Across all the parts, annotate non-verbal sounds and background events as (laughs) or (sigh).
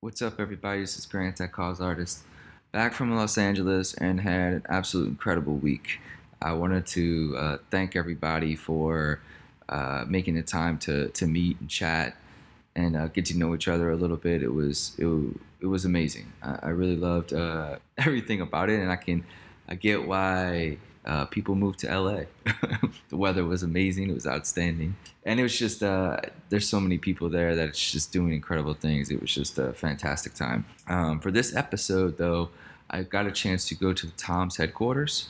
What's up, everybody? This is Grant at Cause Artist, back from Los Angeles and had an absolute incredible week. I wanted to uh, thank everybody for uh, making the time to, to meet and chat and uh, get to know each other a little bit. It was it, it was amazing. I, I really loved uh, (laughs) everything about it, and I can I get why uh, people moved to LA. (laughs) the weather was amazing. It was outstanding, and it was just uh, there's so many people there that it's just doing incredible things. It was just a fantastic time. Um, for this episode, though, I got a chance to go to Tom's headquarters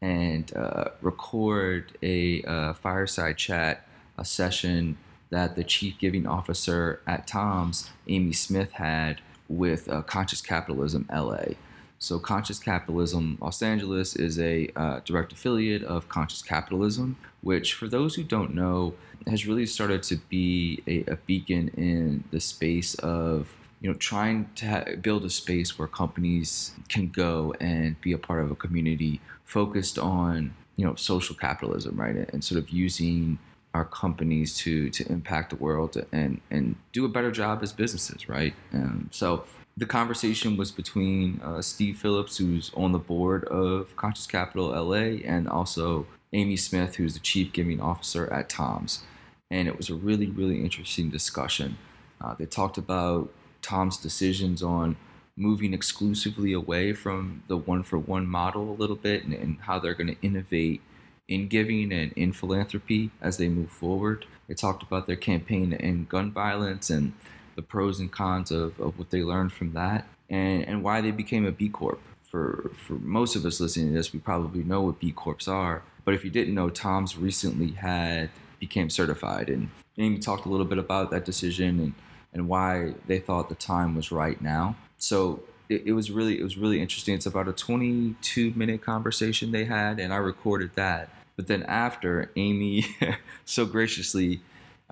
and uh, record a uh, fireside chat, a session that the chief giving officer at Tom's, Amy Smith, had with uh, Conscious Capitalism LA. So, Conscious Capitalism Los Angeles is a uh, direct affiliate of Conscious Capitalism, which, for those who don't know, has really started to be a, a beacon in the space of you know trying to ha- build a space where companies can go and be a part of a community focused on you know social capitalism, right, and sort of using our companies to to impact the world and and do a better job as businesses, right? Um, so the conversation was between uh, Steve Phillips, who's on the board of Conscious Capital LA, and also Amy Smith, who's the chief giving officer at Tom's. And it was a really, really interesting discussion. Uh, they talked about Tom's decisions on moving exclusively away from the one for one model a little bit and, and how they're going to innovate in giving and in philanthropy as they move forward. They talked about their campaign to end gun violence and the pros and cons of, of what they learned from that and, and why they became a B Corp. For, for most of us listening to this, we probably know what B Corps are. But if you didn't know, Tom's recently had became certified. And Amy talked a little bit about that decision and, and why they thought the time was right now. So it, it was really it was really interesting. It's about a 22 minute conversation they had, and I recorded that. But then after, Amy (laughs) so graciously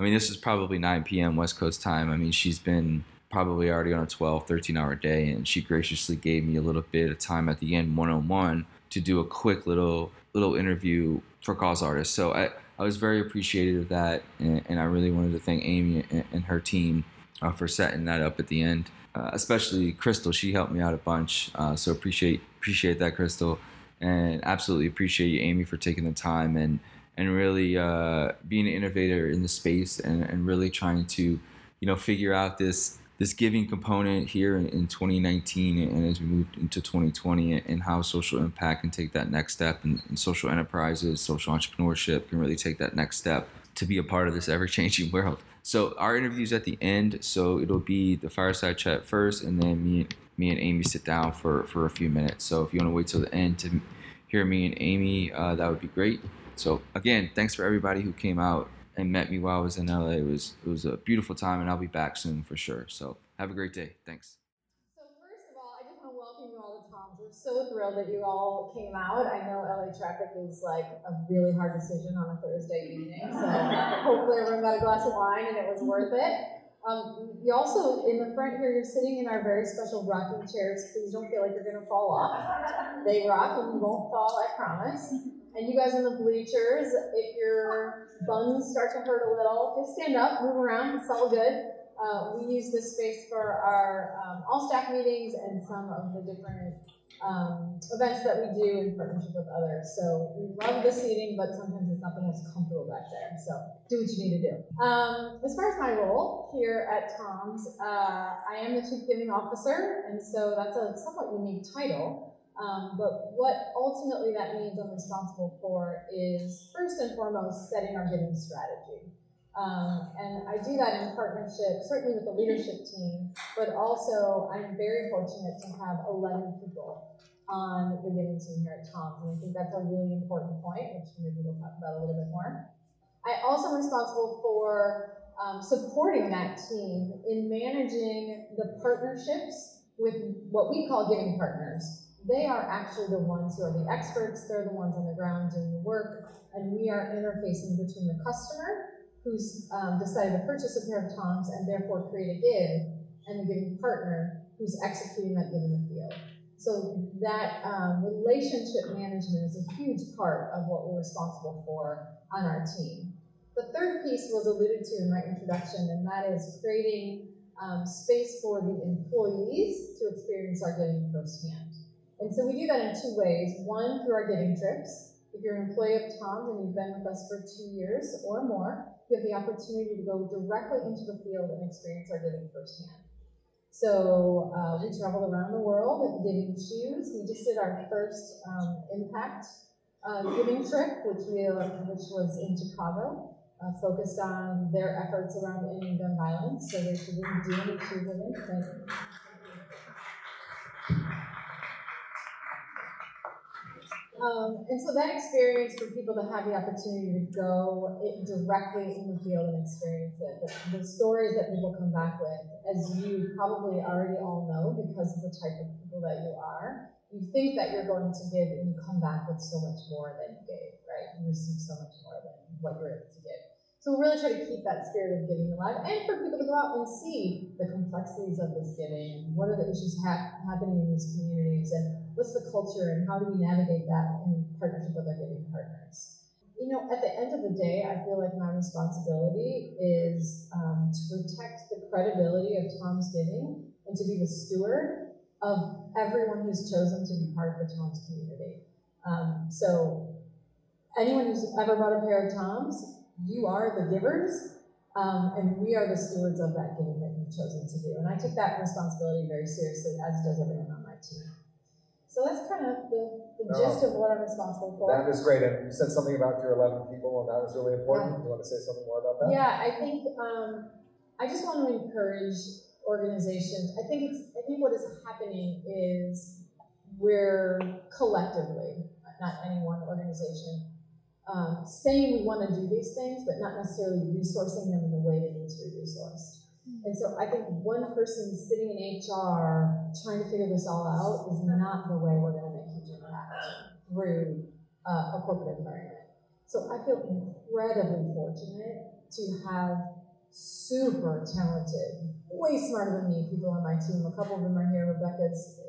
I mean, this is probably 9 p.m. West Coast time. I mean, she's been probably already on a 12, 13 hour day, and she graciously gave me a little bit of time at the end, one on one, to do a quick little little interview for Cause Artists. So I, I was very appreciative of that, and, and I really wanted to thank Amy and, and her team uh, for setting that up at the end. Uh, especially Crystal, she helped me out a bunch. Uh, so appreciate appreciate that, Crystal, and absolutely appreciate you, Amy, for taking the time and and really uh, being an innovator in the space and, and really trying to you know figure out this this giving component here in, in 2019 and as we move into 2020 and how social impact can take that next step and, and social enterprises social entrepreneurship can really take that next step to be a part of this ever-changing (laughs) world. So our interviews at the end so it'll be the fireside chat first and then me me and amy sit down for for a few minutes. So if you want to wait till the end to hear me and amy uh, that would be great so again, thanks for everybody who came out and met me while I was in LA. It was it was a beautiful time, and I'll be back soon for sure. So have a great day. Thanks. So first of all, I just want to welcome you all to Tom's. We're so thrilled that you all came out. I know LA traffic is like a really hard decision on a Thursday evening, so (laughs) hopefully everyone got a glass of wine and it was worth it. Um, you also, in the front here, you're sitting in our very special rocking chairs. Please don't feel like you're going to fall off. They rock and you won't fall, I promise. And you guys in the bleachers, if your buns start to hurt a little, just stand up, move around, it's all good. Uh, we use this space for our um, all staff meetings and some of the different um, events that we do in partnership with others. So we love the seating, but sometimes it's not the most comfortable back there. So do what you need to do. Um, as far as my role here at Tom's, uh, I am the Chief Giving Officer, and so that's a somewhat unique title. Um, but what ultimately that means I'm responsible for is first and foremost setting our giving strategy. Um, and I do that in partnership, certainly with the leadership team, but also I'm very fortunate to have 11 people on the giving team here at Tom's. And I think that's a really important point, which maybe we'll talk about a little bit more. I also am responsible for um, supporting that team in managing the partnerships with what we call giving partners they are actually the ones who are the experts. They're the ones on the ground doing the work, and we are interfacing between the customer who's um, decided to purchase a pair of Toms and therefore create a give, and the giving partner who's executing that give in field. So that um, relationship management is a huge part of what we're responsible for on our team. The third piece was alluded to in my introduction, and that is creating um, space for the employees to experience our giving firsthand. And so we do that in two ways. One, through our giving trips. If you're an employee of Tom's and you've been with us for two years or more, you have the opportunity to go directly into the field and experience our giving firsthand. So uh, we traveled around the world giving shoes. We just did our first um, impact uh, giving trip, which we which was in Chicago, uh, focused on their efforts around ending gun violence. So they didn't do any shoe giving. Um, and so that experience for people to have the opportunity to go directly in the field and experience it, the, the, stories that people come back with, as you probably already all know because of the type of people that you are, you think that you're going to give and you come back with so much more than you gave, right? You receive so much more than what you're able to give. So we really try to keep that spirit of giving alive and for people to go out and see the complexities of this giving. What are the issues ha- happening in these communities and what's the culture and how do we navigate that in partnership with our giving partners? You know, at the end of the day, I feel like my responsibility is um, to protect the credibility of Tom's Giving and to be the steward of everyone who's chosen to be part of the Tom's community. Um, so, anyone who's ever bought a pair of Tom's, you are the givers, um, and we are the stewards of that giving that you've chosen to do. And I take that responsibility very seriously, as does everyone on my team. So that's kind of the, the no, gist of what I'm responsible for. That is great. And you said something about your 11 people, and that was really important. Yeah. Do you want to say something more about that? Yeah, I think um, I just want to encourage organizations. I think it's I think what is happening is we're collectively, not any one organization, um, saying we want to do these things, but not necessarily resourcing them in the way they need to be resourced. And so I think one person sitting in HR trying to figure this all out is not the way we're going to make huge impact through uh, a corporate environment. So I feel incredibly fortunate to have super talented, way smarter than me people on my team. A couple of them are here. Rebecca's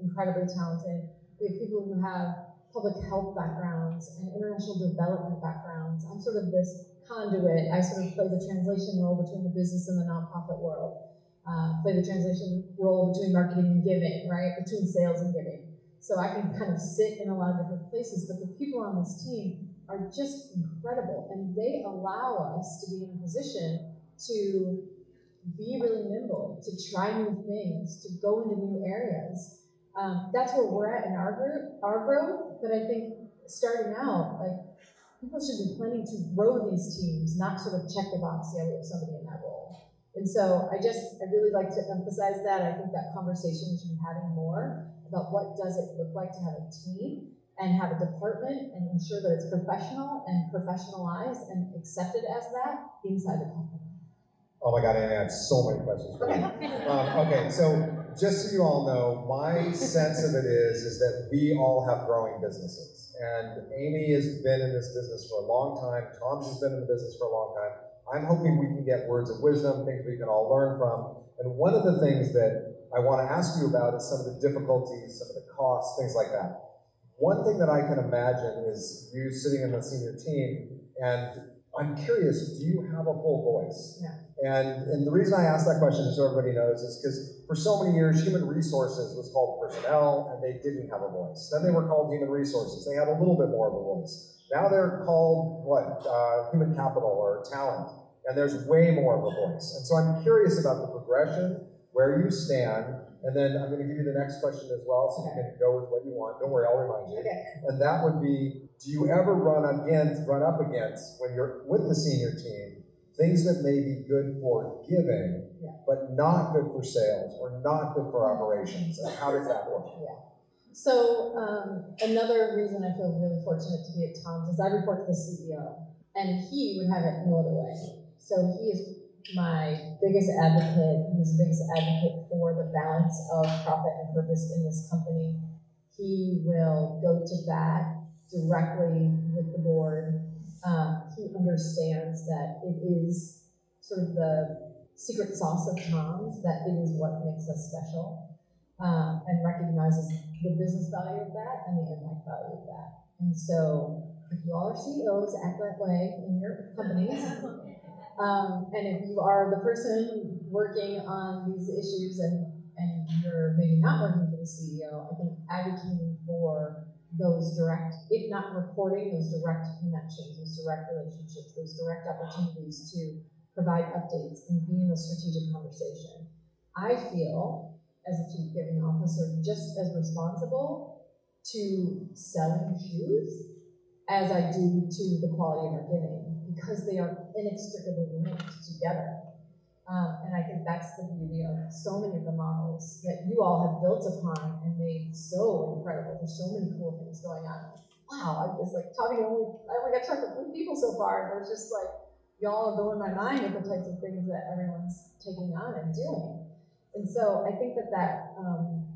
incredibly talented. We have people who have public health backgrounds and international development backgrounds. I'm sort of this conduit. I sort of play the translation role between the business and the nonprofit world. Uh, play the translation role between marketing and giving, right? Between sales and giving. So I can kind of sit in a lot of different places, but the people on this team are just incredible and they allow us to be in a position to be really nimble, to try new things, to go into new areas um, that's where we're at in our group, our growth. But I think starting out, like people should be planning to grow these teams, not sort of check the box, yeah, we have somebody in that role. And so I just, I really like to emphasize that. I think that conversation should be having more about what does it look like to have a team and have a department and ensure that it's professional and professionalized and accepted as that inside the company. Oh my God, Annie, I have so many questions for you. (laughs) um, okay, so just so you all know, my sense of it is, is that we all have growing businesses. And Amy has been in this business for a long time. Tom's has been in the business for a long time. I'm hoping we can get words of wisdom, things we can all learn from. And one of the things that I want to ask you about is some of the difficulties, some of the costs, things like that. One thing that I can imagine is you sitting in the senior team, and I'm curious, do you have a full voice? Yeah. And, and the reason I ask that question, just so everybody knows, is because for so many years, human resources was called personnel, and they didn't have a voice. Then they were called human resources. They had a little bit more of a voice. Now they're called, what, uh, human capital or talent, and there's way more of a voice. And so I'm curious about the progression, where you stand, and then I'm going to give you the next question as well, so you can go with what you want. Don't worry, I'll remind you. Okay. And that would be, do you ever run against, run up against, when you're with the senior team, things that may be good for giving, yeah. but not good for sales or not good for operations. And how does that work? Yeah. So um, another reason I feel really fortunate to be at Tom's is I report to the CEO, and he would have it no other way. So he is my biggest advocate. He's the biggest advocate for the balance of profit and purpose in this company. He will go to bat directly with the board um, he understands that it is sort of the secret sauce of Tom's, that it is what makes us special, um, and recognizes the business value of that and the impact value of that. And so, if you all are CEOs, act that way in your companies. (laughs) Um, and if you are the person working on these issues and, and you're maybe not working for the CEO, I think advocating for those direct, if not reporting, those direct connections, those direct relationships, those direct opportunities to provide updates and be in a strategic conversation. I feel, as a chief giving officer, just as responsible to selling shoes as I do to the quality of our giving because they are inextricably linked together. Um, and I think that's the beauty of so many of the models that you all have built upon and made so incredible. There's so many cool things going on. Wow, I was like talking to only, I only got to talk to three people so far, and was just like, y'all are blowing my mind with the types of things that everyone's taking on and doing. And so I think that that um,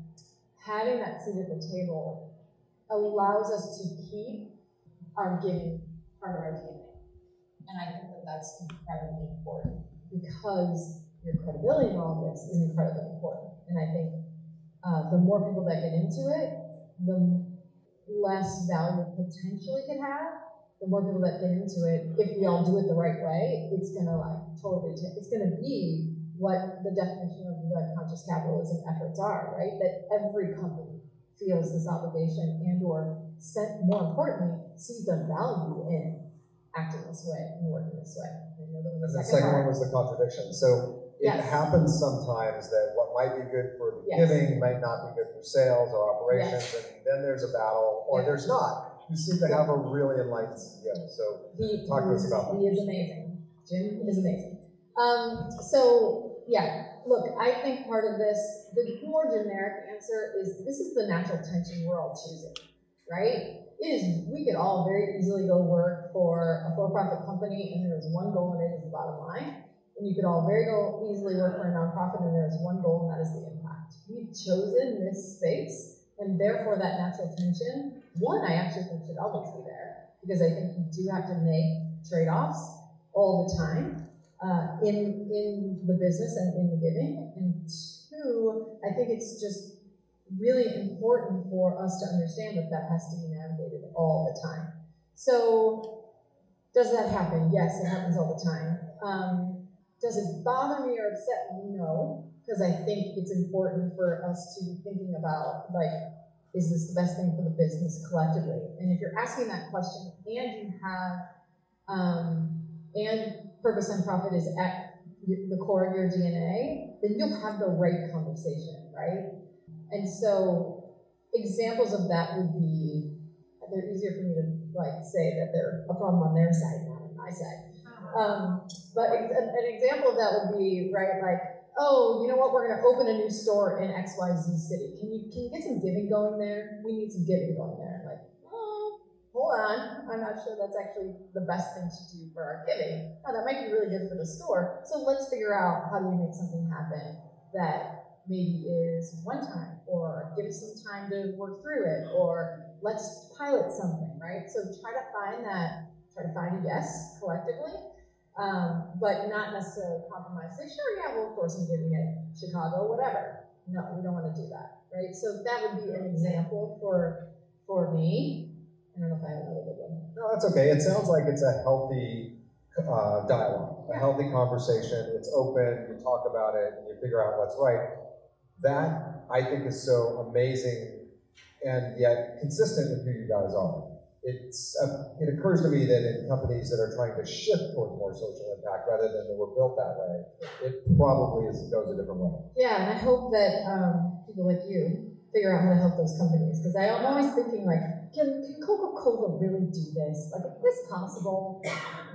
having that seat at the table allows us to keep our giving part of our DNA. And I think that that's incredibly important because your credibility in all of this is incredibly important. And I think uh, the more people that get into it, the less value potentially can have. The more people that get into it, if we all do it the right way, it's gonna like totally, t- it's gonna be what the definition of the conscious capitalism efforts are, right? That every company feels this obligation and or more importantly, sees the value in acting this way and working this way. The second, one was the contradiction. So it yes. happens sometimes that what might be good for yes. giving might not be good for sales or operations, yes. and then there's a battle, or there's not. You seem to have a really enlightened CEO. So he, talk to us about that. He is amazing. Jim is amazing. Um, so yeah, look, I think part of this, the more generic answer is this is the natural tension we're all choosing, right? It is, we could all very easily go work for a for-profit company and there's one goal and it is the bottom line. And you could all very go easily work for a nonprofit and there's one goal and that is the impact. We've chosen this space and therefore that natural tension, one, I actually think should always be there because I think you do have to make trade-offs all the time uh, in, in the business and in the giving. And two, I think it's just really important for us to understand that that has to be navigated all the time. So, does that happen? Yes, it happens all the time. Um, does it bother me or upset me? No, because I think it's important for us to be thinking about like, is this the best thing for the business collectively? And if you're asking that question and you have, um, and purpose and profit is at the core of your DNA, then you'll have the right conversation, right? And so examples of that would be, they're easier for me to like say that they're a problem on their side, not on my side. Um, but an, example of that would be, right, like, oh, you know what, we're going to open a new store in XYZ city. Can you, can you get some giving going there? We need some giving going there. Like, oh, hold on, I'm not sure that's actually the best thing to do for our giving. Now, that might be really good for the store. So let's figure out how do we make something happen that maybe is one time, or give us some time to work through it, or let's pilot something, right? So try to find that, try to find a yes collectively, um, but not necessarily compromise. Say, sure, yeah, well, of course I'm giving it Chicago, whatever. No, we don't want to do that, right? So that would be an example for for me. I don't know if I have another good one. No, that's okay. It sounds like it's a healthy uh, dialogue, a healthy conversation. It's open, you talk about it, and you figure out what's right that I think is so amazing and yet consistent with who you guys are. It's, uh, it occurs to me that in companies that are trying to shift towards more social impact rather than they were built that way, it probably is, goes a different way. Yeah, and I hope that um, people like you figure out how to help those companies because I'm always thinking like, can, can Coca-Cola really do this? Like, is this possible?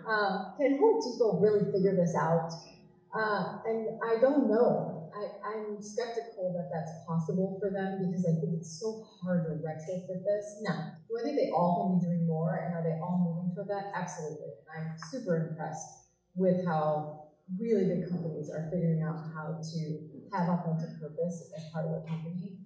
Um, can Home Depot really figure this out? Uh, and I don't know. I, am skeptical that that's possible for them because I think it's so hard to retrofit this. Now, do I think they all can be doing more and are they all moving toward that? Absolutely. I'm super impressed with how really big companies are figuring out how to have authentic purpose as part of their company.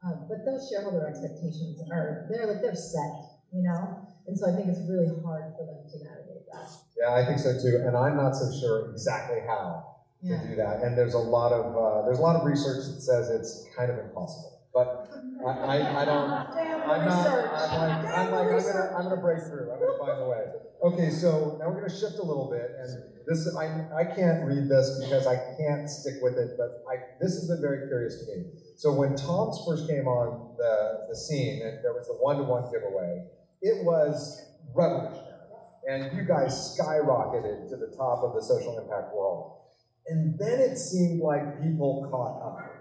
Um, but those shareholder expectations are they're like they're set, you know? And so I think it's really hard for them to navigate that. Yeah, I think so too. And I'm not so sure exactly how yeah. to do that. And there's a lot of uh, there's a lot of research that says it's kind of impossible. But I, I, I don't, (laughs) I'm not, I'm like, I'm like, I'm gonna, I'm gonna break through, I'm gonna find a way. Okay, so now we're gonna shift a little bit, and this, I, I can't read this because I can't stick with it, but I, this has been very curious to me. So when Tom's first came on the, the scene, and there was the one-to-one giveaway, it was revolutionary. And you guys skyrocketed to the top of the social impact world. And then it seemed like people caught up.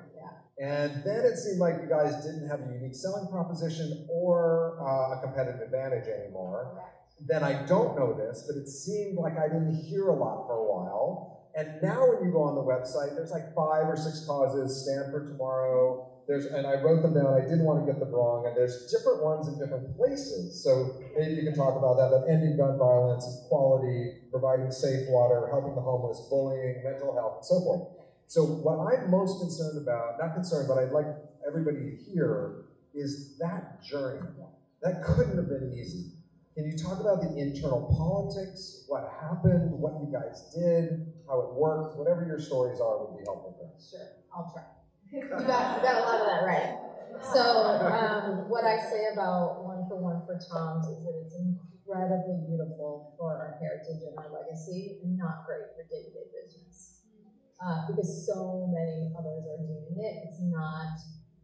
And then it seemed like you guys didn't have a unique selling proposition or uh, a competitive advantage anymore. Then I don't know this, but it seemed like I didn't hear a lot for a while. And now when you go on the website, there's like five or six causes, Stanford Tomorrow, there's, and I wrote them down, I didn't want to get them wrong, and there's different ones in different places. So maybe you can talk about that, but ending gun violence, equality, providing safe water, helping the homeless, bullying, mental health, and so forth. So what I'm most concerned about, not concerned, but I'd like everybody to hear, is that journey. That couldn't have been easy. Can you talk about the internal politics, what happened, what you guys did, how it worked, whatever your stories are would be helpful for us. Sure, I'll try. You got, you got a lot of that right. So, um, what I say about One for One for Toms is that it's incredibly beautiful for our heritage and our legacy, and not great for day to day business. Uh, because so many others are doing it. It's not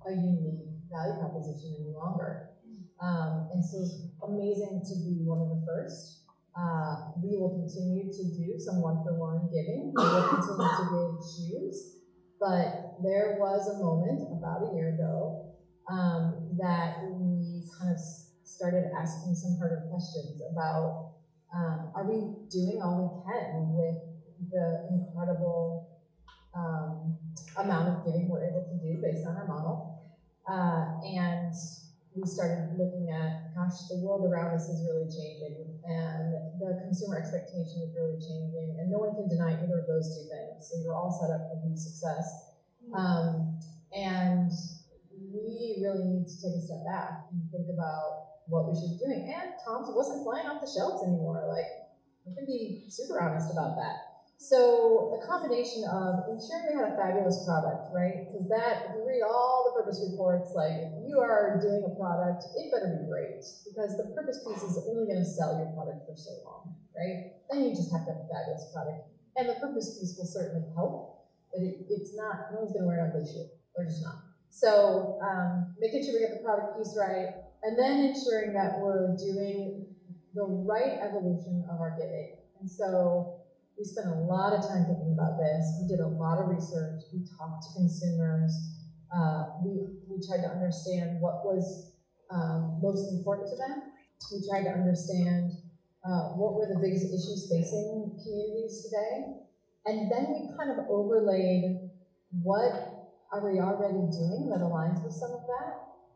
a unique value proposition any longer. Um, and so it's amazing to be one of the first. Uh, we will continue to do some one for one giving. We will continue to give shoes. But there was a moment about a year ago um, that we kind of started asking some harder questions about um, are we doing all we can with the incredible um, amount of giving we're able to do based on our model? Uh, and we started looking at, gosh, the world around us is really changing, and the consumer expectation is really changing, and no one can deny either of those two things. So you're all set up for huge success. Um, and we really need to take a step back and think about what we should be doing. And Tom's wasn't flying off the shelves anymore. Like, we can be super honest about that. So the combination of ensuring we had a fabulous product, right? Because that, if you read all the purpose reports, like you are doing a product, it better be great because the purpose piece is only going to sell your product for so long, right? Then you just have to have a fabulous product, and the purpose piece will certainly help, but it, it's not. No one's going to wear an ugly shoe. They're just not. So um, making sure we get the product piece right, and then ensuring that we're doing the right evolution of our giving. And so we spent a lot of time thinking about this. We did a lot of research. We talked to consumers. Uh, we, we tried to understand what was um, most important to them. We tried to understand uh, what were the biggest issues facing communities today. And then we kind of overlaid what are we already doing that aligns with some of that?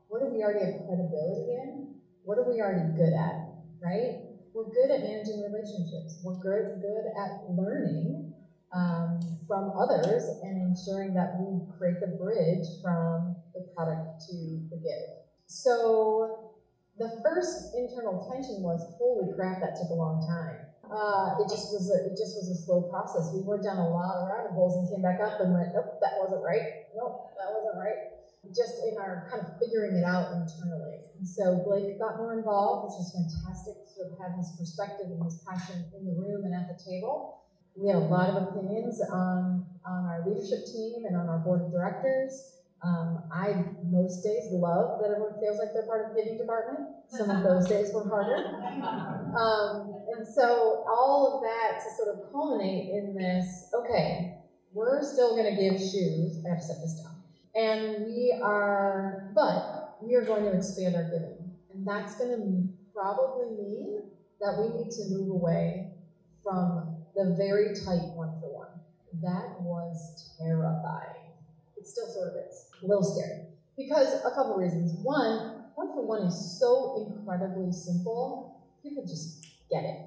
What do we already have credibility in? What are we already good at, right? we're good at managing relationships. We're good, good at learning um, from others and ensuring that we create the bridge from the product to the give. So the first internal tension was, holy crap, that took a long time. Uh, it just was a, it just was a slow process. We went down a lot of rabbit holes and came back up and went, nope, that wasn't right. Nope, that wasn't right just in our kind of figuring it out internally. And so Blake got more involved, which was fantastic to sort of have his perspective and his passion in the room and at the table. We had a lot of opinions on, on our leadership team and on our board of directors. Um, I most days love that everyone feels like they're part of the giving department. Some of those (laughs) days were harder. Um, and so all of that to sort of culminate in this, okay, we're still going to give shoes. I have to set this down and we are, but we are going to expand our giving. And that's going to probably mean that we need to move away from the very tight one for one. That was terrifying. It still sort of is. A little scary. Because a couple reasons. One, one for one is so incredibly simple, people just get it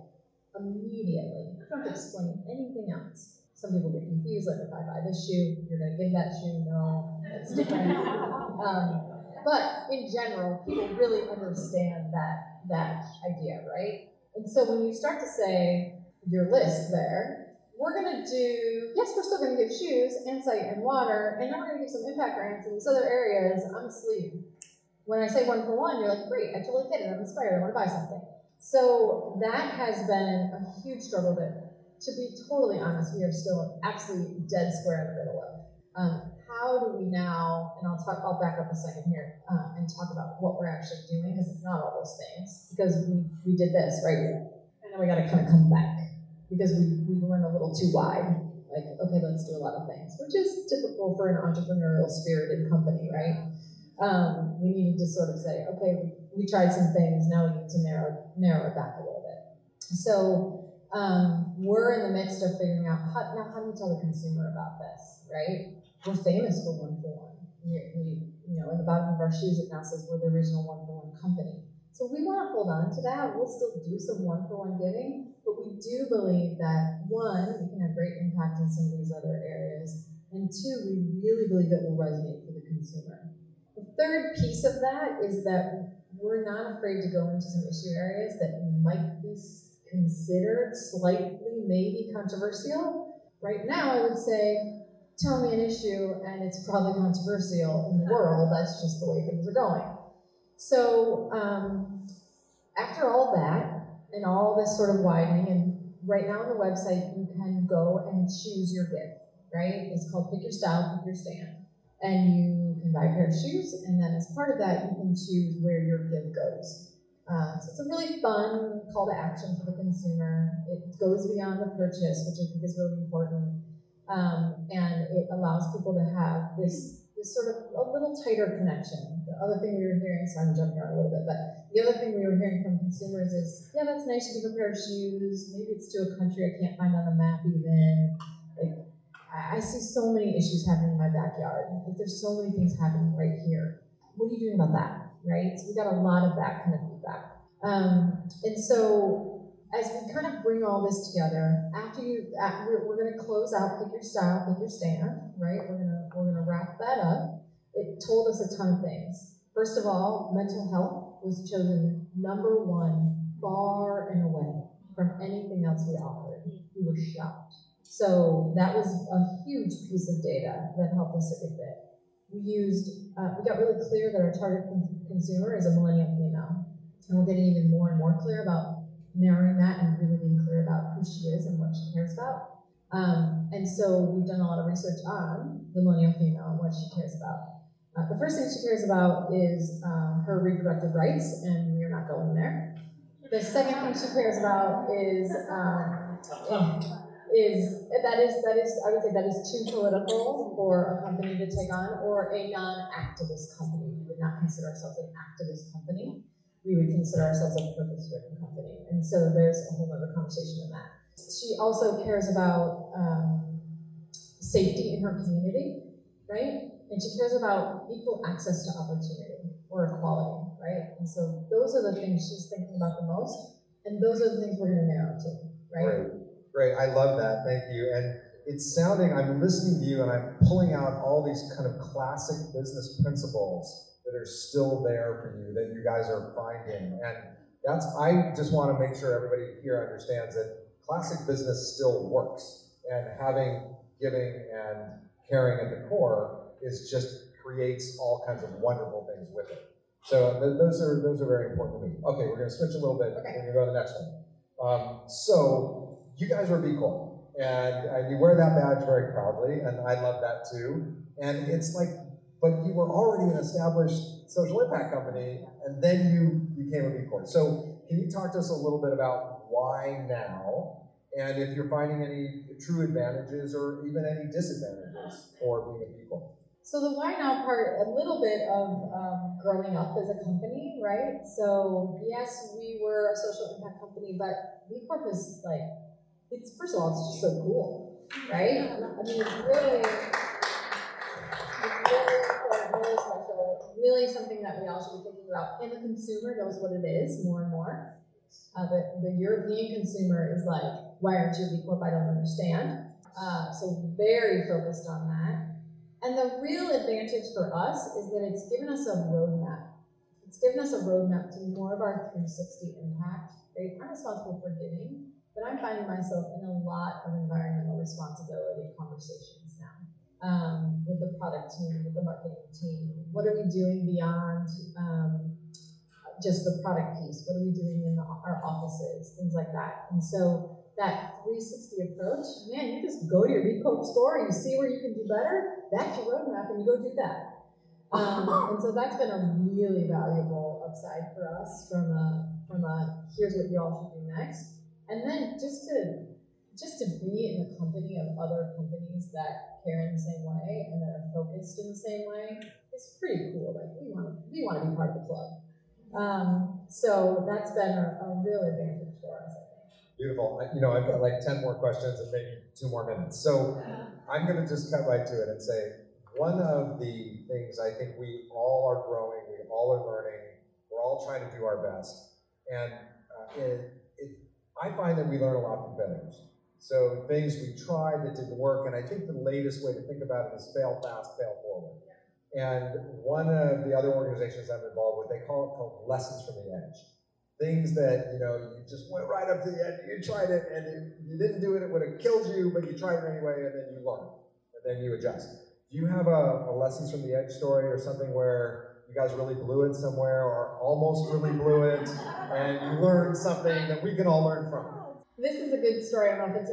immediately. You don't have to explain anything else. Some people get confused, like if I buy this shoe, you're going to give that shoe. No, it's different. (laughs) um, but in general, people really understand that that idea, right? And so when you start to say your list there, we're gonna do, yes, we're still gonna give shoes, insight, and water, and then we're gonna give some impact grants in these other areas I'm sleeve. When I say one for one, you're like, great, I totally get it, I'm inspired, I wanna buy something. So that has been a huge struggle that, to be totally honest, we are still absolutely dead square in the middle of. Um, how do we now, and I'll talk, I'll back up a second here um, and talk about what we're actually doing, because it's not all those things, because we, we did this, right? And then we gotta kind of come back, because we, we went a little too wide. Like, okay, let's do a lot of things, which is typical for an entrepreneurial spirited company, right? Um, we needed to sort of say, okay, we, tried some things, now we need to narrow, narrow it back a little bit. So um, we're in the midst of figuring out how, now how do we tell the consumer about this, right? We're famous for one for one. We, we, you know, in the bottom of our shoes it now says we're the original one for one company. So we want to hold on to that. We'll still do some one for one giving, but we do believe that one, we can have great impact in some of these other areas, and two, we really believe it will resonate for the consumer. The third piece of that is that we're not afraid to go into some issue areas that might be considered slightly maybe controversial. Right now, I would say tell me an issue and it's probably controversial in the world. That's just the way things are going. So, um, after all that and all this sort of widening, and right now on the website, you can go and choose your gift, right? It's called Pick Your Style, Pick Your Stand. And you can buy a pair of shoes, and then as part of that, you can choose where your gift goes. Uh, so it's a really fun call to action for the consumer. It goes beyond the purchase, which I think is really important. Um, and it allows people to have this, this sort of a little tighter connection. The other thing we were hearing, sorry, I'm jumping around a little bit, but the other thing we were hearing from consumers is, yeah, that's nice to give a pair of shoes. Maybe it's to a country I can't find on the map even. Like, I, I see so many issues happening in my backyard. Like, there's so many things happening right here. What are you doing about that? Right? So we got a lot of that kind of feedback. Um, and so as we kind of bring all this together, after you, after, we're, we're going to close out pick your style, pick your stand, right? We're going to we're going to wrap that up. It told us a ton of things. First of all, mental health was chosen number one, far and away from anything else we offered. We were shocked. So that was a huge piece of data that helped us a good bit. We used, uh, we got really clear that our target consumer is a millennial female, and we're getting even more and more clear about narrowing that and really being clear about who she is and what she cares about. Um, and so we've done a lot of research on the millennial female and what she cares about. Uh, the first thing she cares about is uh, her reproductive rights, and we're not going there. The second thing she cares about is um, is that is that is I would say that is too political for a company to take on, or a non-activist company. We would not consider ourselves an activist company we would consider ourselves a purpose-driven company. And so there's a whole other conversation in that. She also cares about um, safety in her community, right? And she cares about equal access to opportunity or equality, right? And so those are the things she's thinking about the most, and those are the things we're going to narrow to, right? Great, great. I love that. Thank you. And it's sounding, I'm listening to you and I'm pulling out all these kind of classic business principles that are still there for you that you guys are finding. And that's, I just want to make sure everybody here understands that classic business still works. And having giving and caring at the core is just creates all kinds of wonderful things with it. So th- those are those are very important to me. Okay, we're going to switch a little bit. Okay. We're going to go to the next one. Um, so you guys are B Corp, and, and you wear that badge very proudly, and I love that too. And it's like but you were already an established social impact company, and then you became a B Corp. So can you talk to us a little bit about why now, and if you're finding any true advantages or even any disadvantages for being a B Corp? So the why now part, a little bit of um, growing up as a company, right? So yes, we were a social impact company, but B Corp is like, it's first of all, it's just so cool, right? I mean, it's really really important, really special, really something that we all should be thinking about. And the consumer knows what it is more and more. Uh, the, the European consumer is like, why aren't you B Corp? I don't understand. Uh, so very focused on that. And the real advantage for us is that it's given us a roadmap. It's given us a roadmap to more of our 360 impact. Right? I'm responsible for giving, but I'm finding myself in a lot of environmental responsibility conversations now um, with the product team, with the marketing team. What are we doing beyond um, just the product piece? What are we doing in the, our offices? Things like that. And so that 360 approach, man, you just go to your Corp store, you see where you can do better, that's your roadmap, and you go do that. Um, (laughs) and so that's been a really valuable upside for us from a from a here's what you all should do next, and then just to just to be in the company of other companies that care in the same way and that are focused in the same way is pretty cool. Like we want to we want to be part of the club. Um, so that's been a, a real advantage for us. Beautiful. I, you know, I've got like 10 more questions and maybe two more minutes. So I'm going to just cut right to it and say one of the things I think we all are growing, we all are learning, we're all trying to do our best. And uh, it, it, I find that we learn a lot from failures. So things we tried that didn't work, and I think the latest way to think about it is fail fast, fail forward. And one of the other organizations I'm involved with, they call it called lessons from the edge. Things that, you know, you just went right up to the edge, you tried it, and it, you didn't do it, it would have killed you, but you tried it anyway, and then you learn, and then you adjust. Do you have a, a lessons from the edge story or something where you guys really blew it somewhere or almost really blew it and you learned something that we can all learn from? This is a good story. I don't know if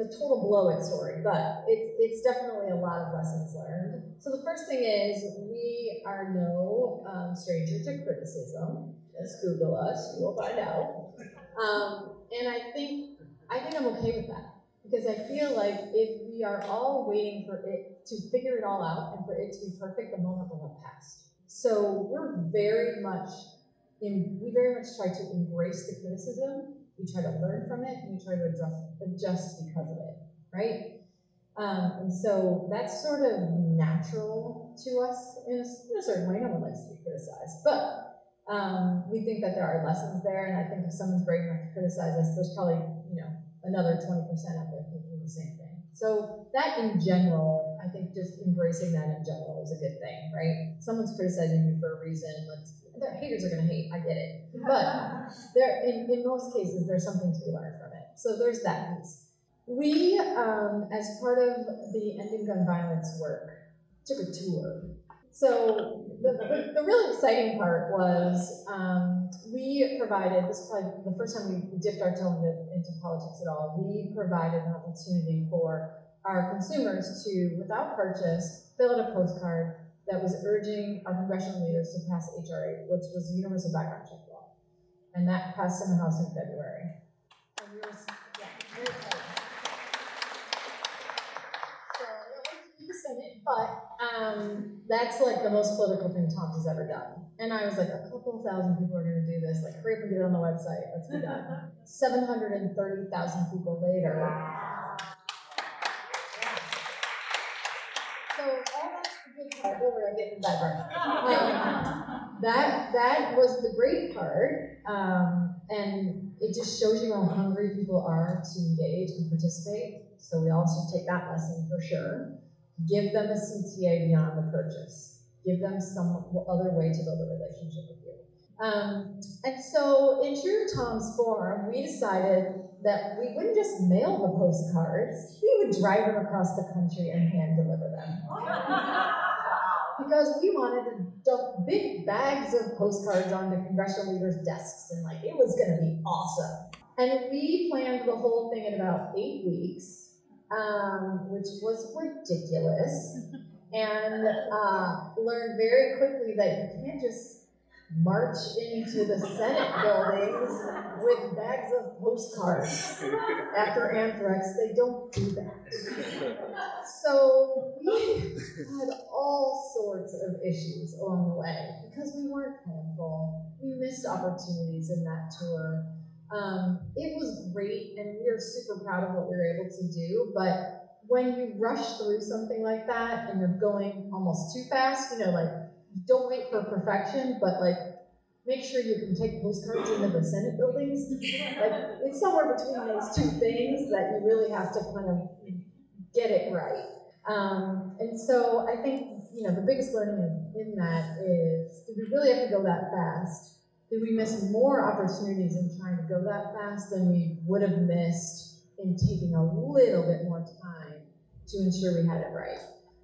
it's, a, total blow it story, but it's, it's definitely a lot of lessons learned. So the first thing is we are no um, stranger to criticism. Just Google us, you will find out. Um, and I think I think I'm okay with that because I feel like if we are all waiting for it to figure it all out and for it to be perfect, the moment will have passed. So we're very much in, we very much try to embrace the criticism. We try to learn from it and we try to adjust, adjust because of it, right? Um, and so that's sort of natural to us in a, in a certain way. No one likes to be criticized, but um, we think that there are lessons there. And I think if someone's brave enough to criticize us, there's probably you know another 20% out there thinking the same thing. So that in general, I think just embracing that in general is a good thing, right? Someone's criticizing you for a reason. Let's their haters are gonna hate, I get it. But (laughs) there in, in most cases there's something to be learned from it. So there's that piece. We, um, as part of the Ending Gun Violence work, took a tour. So the, the, the really exciting part was um, we provided, this is probably the first time we dipped our toe into, into politics at all, we provided an opportunity for our consumers to, without purchase, fill out a postcard that was urging our congressional leaders to pass H.R. 8, which was the Universal Background Check Law. And that passed in the House in February. And we were, yeah. So it the Senate, but um, that's like the most political thing Tom's has ever done. And I was like, a couple thousand people are going to do this. Like, hurry up and get it on the website. Let's be done. (laughs) 730,000 people later. So all that's the good part. Over, I'm getting that part. That that was the great part, um, and it just shows you how hungry people are to engage and participate. So we also take that lesson for sure. Give them a CTA beyond the purchase. Give them some other way to build a relationship with you. Um, and so, in true Tom's form, we decided that we wouldn't just mail the postcards, we would drive them across the country and hand deliver them. (laughs) because we wanted to dump big bags of postcards onto congressional leaders' desks, and like it was going to be awesome. And we planned the whole thing in about eight weeks, um, which was ridiculous, (laughs) and uh, learned very quickly that you can't just march into the Senate buildings with bags of postcards after anthrax. They don't do that. So we had all sorts of issues along the way because we weren't planful. We missed opportunities in that tour. Um, it was great, and we are super proud of what we were able to do, but when you rush through something like that and you're going almost too fast, you know, like don't wait for perfection, but like make sure you can take postcards into the Senate buildings. Like it's somewhere between those two things that you really have to kind of get it right. Um, and so I think you know the biggest learning in that is do we really have to go that fast? did we miss more opportunities in trying to go that fast than we would have missed in taking a little bit more time to ensure we had it right?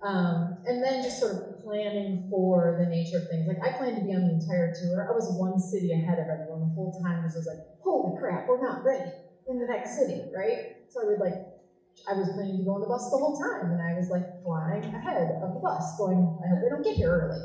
Um, and then just sort of planning for the nature of things. Like I planned to be on the entire tour. I was one city ahead of everyone the whole time I was like, holy crap, we're not ready in the next city, right? So I would like, I was planning to go on the bus the whole time, and I was like flying ahead of the bus, going, I hope they don't get here early.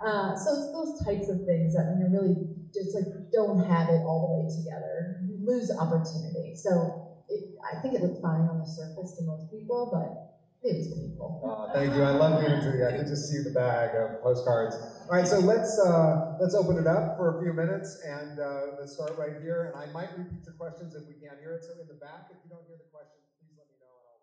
Uh, so it's those types of things that when you're really just like don't have it all the way together, you lose opportunity. So it, I think it looked fine on the surface to most people, but it was painful. Uh, thank you. I love the imagery. I could just see the bag of postcards. All right, so let's uh, let's open it up for a few minutes, and uh, let's start right here. And I might repeat your questions if we can't hear it. So in the back, if you don't hear the question, please let me know. And I'll...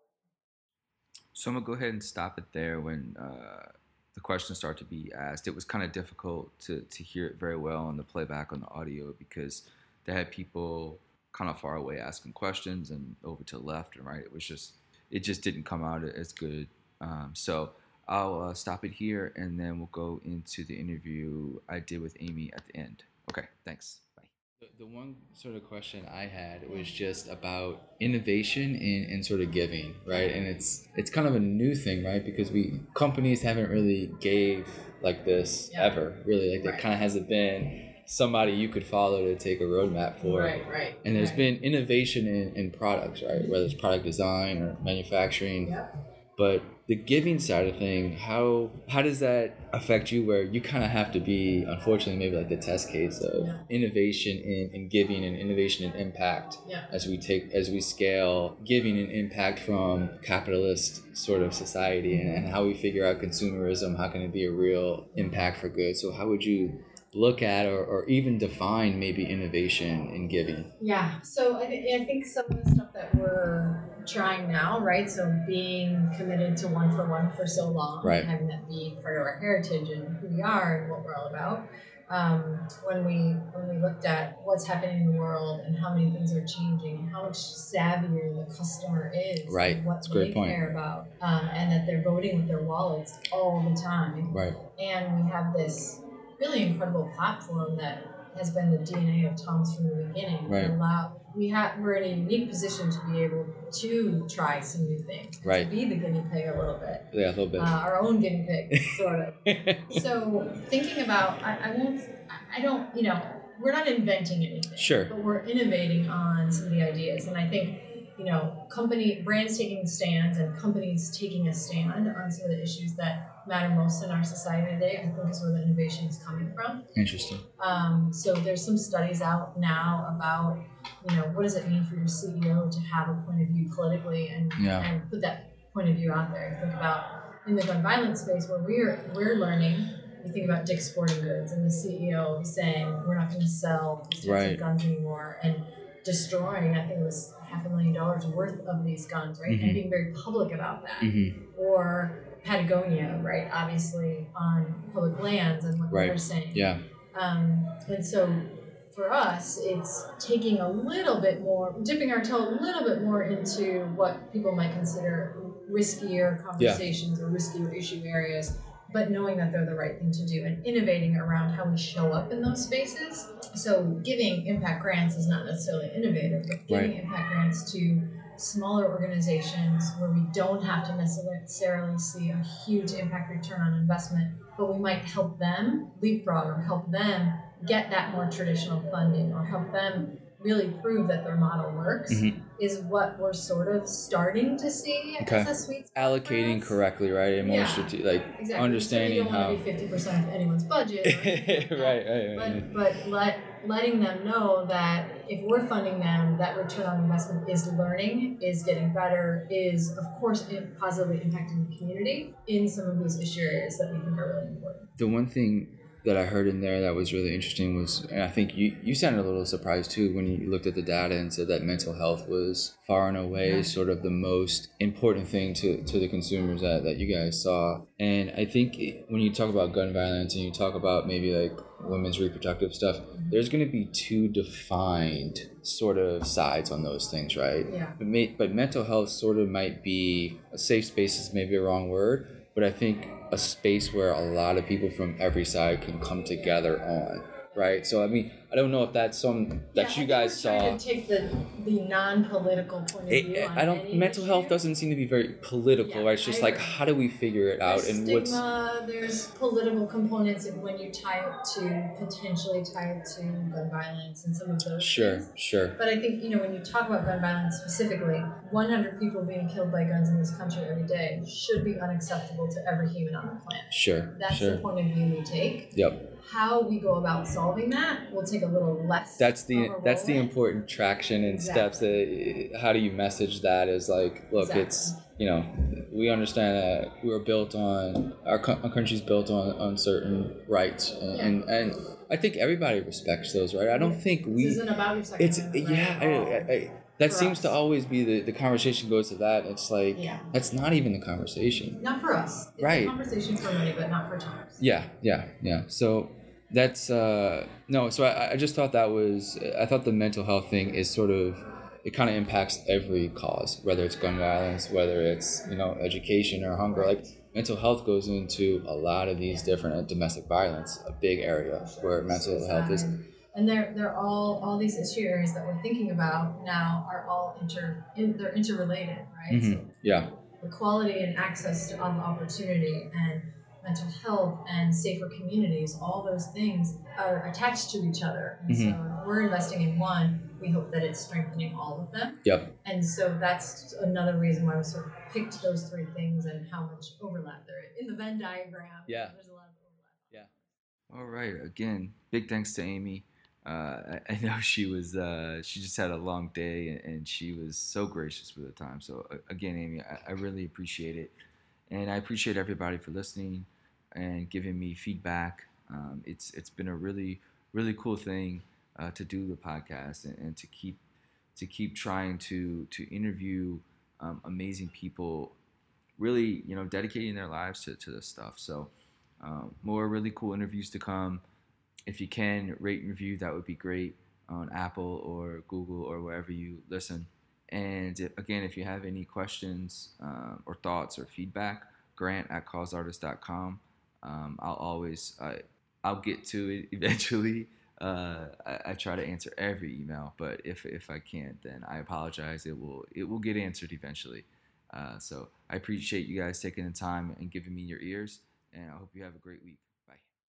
So I'm gonna go ahead and stop it there when uh, the questions start to be asked. It was kind of difficult to to hear it very well on the playback on the audio because they had people kind of far away asking questions and over to the left and right. It was just it just didn't come out as good. Um, so I'll uh, stop it here and then we'll go into the interview I did with Amy at the end. Okay, thanks. Bye. The, the one sort of question I had was just about innovation in, in sort of giving, right? And it's it's kind of a new thing, right? Because we companies haven't really gave like this Yeah. ever, really. Like there Right. kind of hasn't been somebody you could follow to take a roadmap for. Right, right. And there's right. been innovation in, in products, right? Whether it's product design or manufacturing. Yep. But the giving side of thing, how how does that affect you where you kind of have to be, unfortunately, maybe like the test case of Yeah. innovation in, in giving and innovation in impact Yeah. as we take as we scale giving and impact from capitalist sort of society and, and how we figure out consumerism, how can it be a real impact for good? So how would you look at or, or even define maybe innovation in giving? Yeah, so I, th- I think some of the stuff that we're trying now, right? So being committed to one for one for so long, Right. having that be part of our heritage and who we are and what we're all about. Um, when we when we looked at what's happening in the world and how many things are changing, and how much savvier the customer is, and Right. What That's they care about, um, and that they're voting with their wallets all the time Right. and we have this really incredible platform that has been the DNA of Toms from the beginning. Right. Allow we have we're in a unique position to be able to try some new things. Right. To be the guinea pig a little bit, Yeah, a little bit. uh, our own guinea pig, sort of. (laughs) so thinking about, I, I won't, I- don't, you know, we're not inventing anything sure. but we're innovating on some of the ideas. And I think, you know, company brands taking stands and companies taking a stand on some of the issues that matter most in our society today, I think is where the innovation is coming from. Interesting. Um, so there's some studies out now about, you know, what does it mean for your CEO to have a point of view politically and, Yeah. and put that point of view out there. Think about in the gun violence space where we're we're learning. You think about Dick's Sporting Goods and the CEO saying we're not going to sell these types Right. of guns anymore and destroying. I think it was half a million dollars worth of these guns, right? Mhm. And being very public about that Mm-hmm. or Patagonia, right? Obviously on public lands and what Right. they're saying. Yeah. Um, and so for us, it's taking a little bit more, dipping our toe a little bit more into what people might consider riskier conversations or riskier issue areas, but knowing that they're the right thing to do and innovating around how we show up in those spaces. So giving impact grants is not necessarily innovative, but giving impact grants to smaller organizations where we don't have to necessarily see a huge impact return on investment, but we might help them leapfrog or help them get that more traditional funding or help them really prove that their model works Mhm. Is what we're sort of starting to see Okay. as a sweet spot Allocating correctly, right? And more Yeah. strate- like Exactly. understanding so how. want to be fifty percent of anyone's budget. or anything like (laughs) right, right, right. But but let letting them know that if we're funding them, that return on investment is learning, is getting better, is of course positively impacting the community in some of these issues that we think are really important. The one thing that I heard in there that was really interesting was, and I think you, you sounded a little surprised too when you looked at the data and said that mental health was far and away Yeah. sort of the most important thing to, to the consumers that, that you guys saw. And I think when you talk about gun violence and you talk about maybe like women's reproductive stuff, mm-hmm. there's going to be two defined sort of sides on those things, right? Yeah. But, may, but mental health sort of might be a safe space is maybe a wrong word, but I think a space where a lot of people from every side can come together on. Right? So I mean, I don't know if that's some that Yeah, you guys saw. to take the the non-political point of It, view. I don't. Mental health doesn't seem to be very political, Yeah, right? It's just I like how do we figure it out and stigma, what's there's political components and when you tie it to potentially tie it to gun violence and some of those sure, things. sure, But I think, you know, when you talk about gun violence specifically, 100 people being killed by guns in this country every day should be unacceptable to every human on the planet. sure, That's sure. the point of view we take. Yep. How we go about solving that will take a little less. That's the that's the important traction and steps. That how do you message that? Is like, look, it's you know, we understand that we're built on our, co- our country's built on, on certain rights, and, and and I think everybody respects those, right? I don't think This we. isn't about your second It's Amendment yeah. at all. I, I, I, that seems us. to always be the the conversation goes to that. It's like Yeah. that's not even the conversation. Not for us. It's Right. a conversation for many, but not for times. Yeah, yeah, yeah. So that's uh no. So I, I just thought that was I thought the mental health thing is sort of it kind of impacts every cause, whether it's gun violence, whether it's you know education or hunger. Like mental health goes into a lot of these different domestic violence, a big area where mental health is. Suicide. And they're they're all all these issue areas that we're thinking about now are all inter in, they're interrelated, right? Mhm. So Yeah, equality and access to of opportunity and mental health and safer communities, all those things are attached to each other. And so Mm-hmm. if we're investing in one, we hope that it's strengthening all of them. Yep. And so that's another reason why we sort of picked those three things and how much overlap there is in the Venn diagram. Yeah. There's a lot of overlap. Yeah. All right. Again, big thanks to Amy. Uh, I, I know she was uh, she just had a long day and, and she was so gracious with the time. So uh, again, Amy, I, I really appreciate it, and I appreciate everybody for listening and giving me feedback. Um, it's it's been a really really cool thing uh, to do the podcast and, and to keep to keep trying to to interview um, amazing people, really you know dedicating their lives to, to this stuff. So um, more really cool interviews to come. If you can rate and review, that would be great on Apple or Google or wherever you listen. And i- again, if you have any questions uh, or thoughts or feedback, grant at causeartist.com. Um, I'll always, uh, I'll get to it (laughs) eventually. Uh, I, I try to answer every email, but if, if I can't, then I apologize. It will it will get answered eventually. Uh, so I appreciate you guys taking the time and giving me your ears, and I hope you have a great week.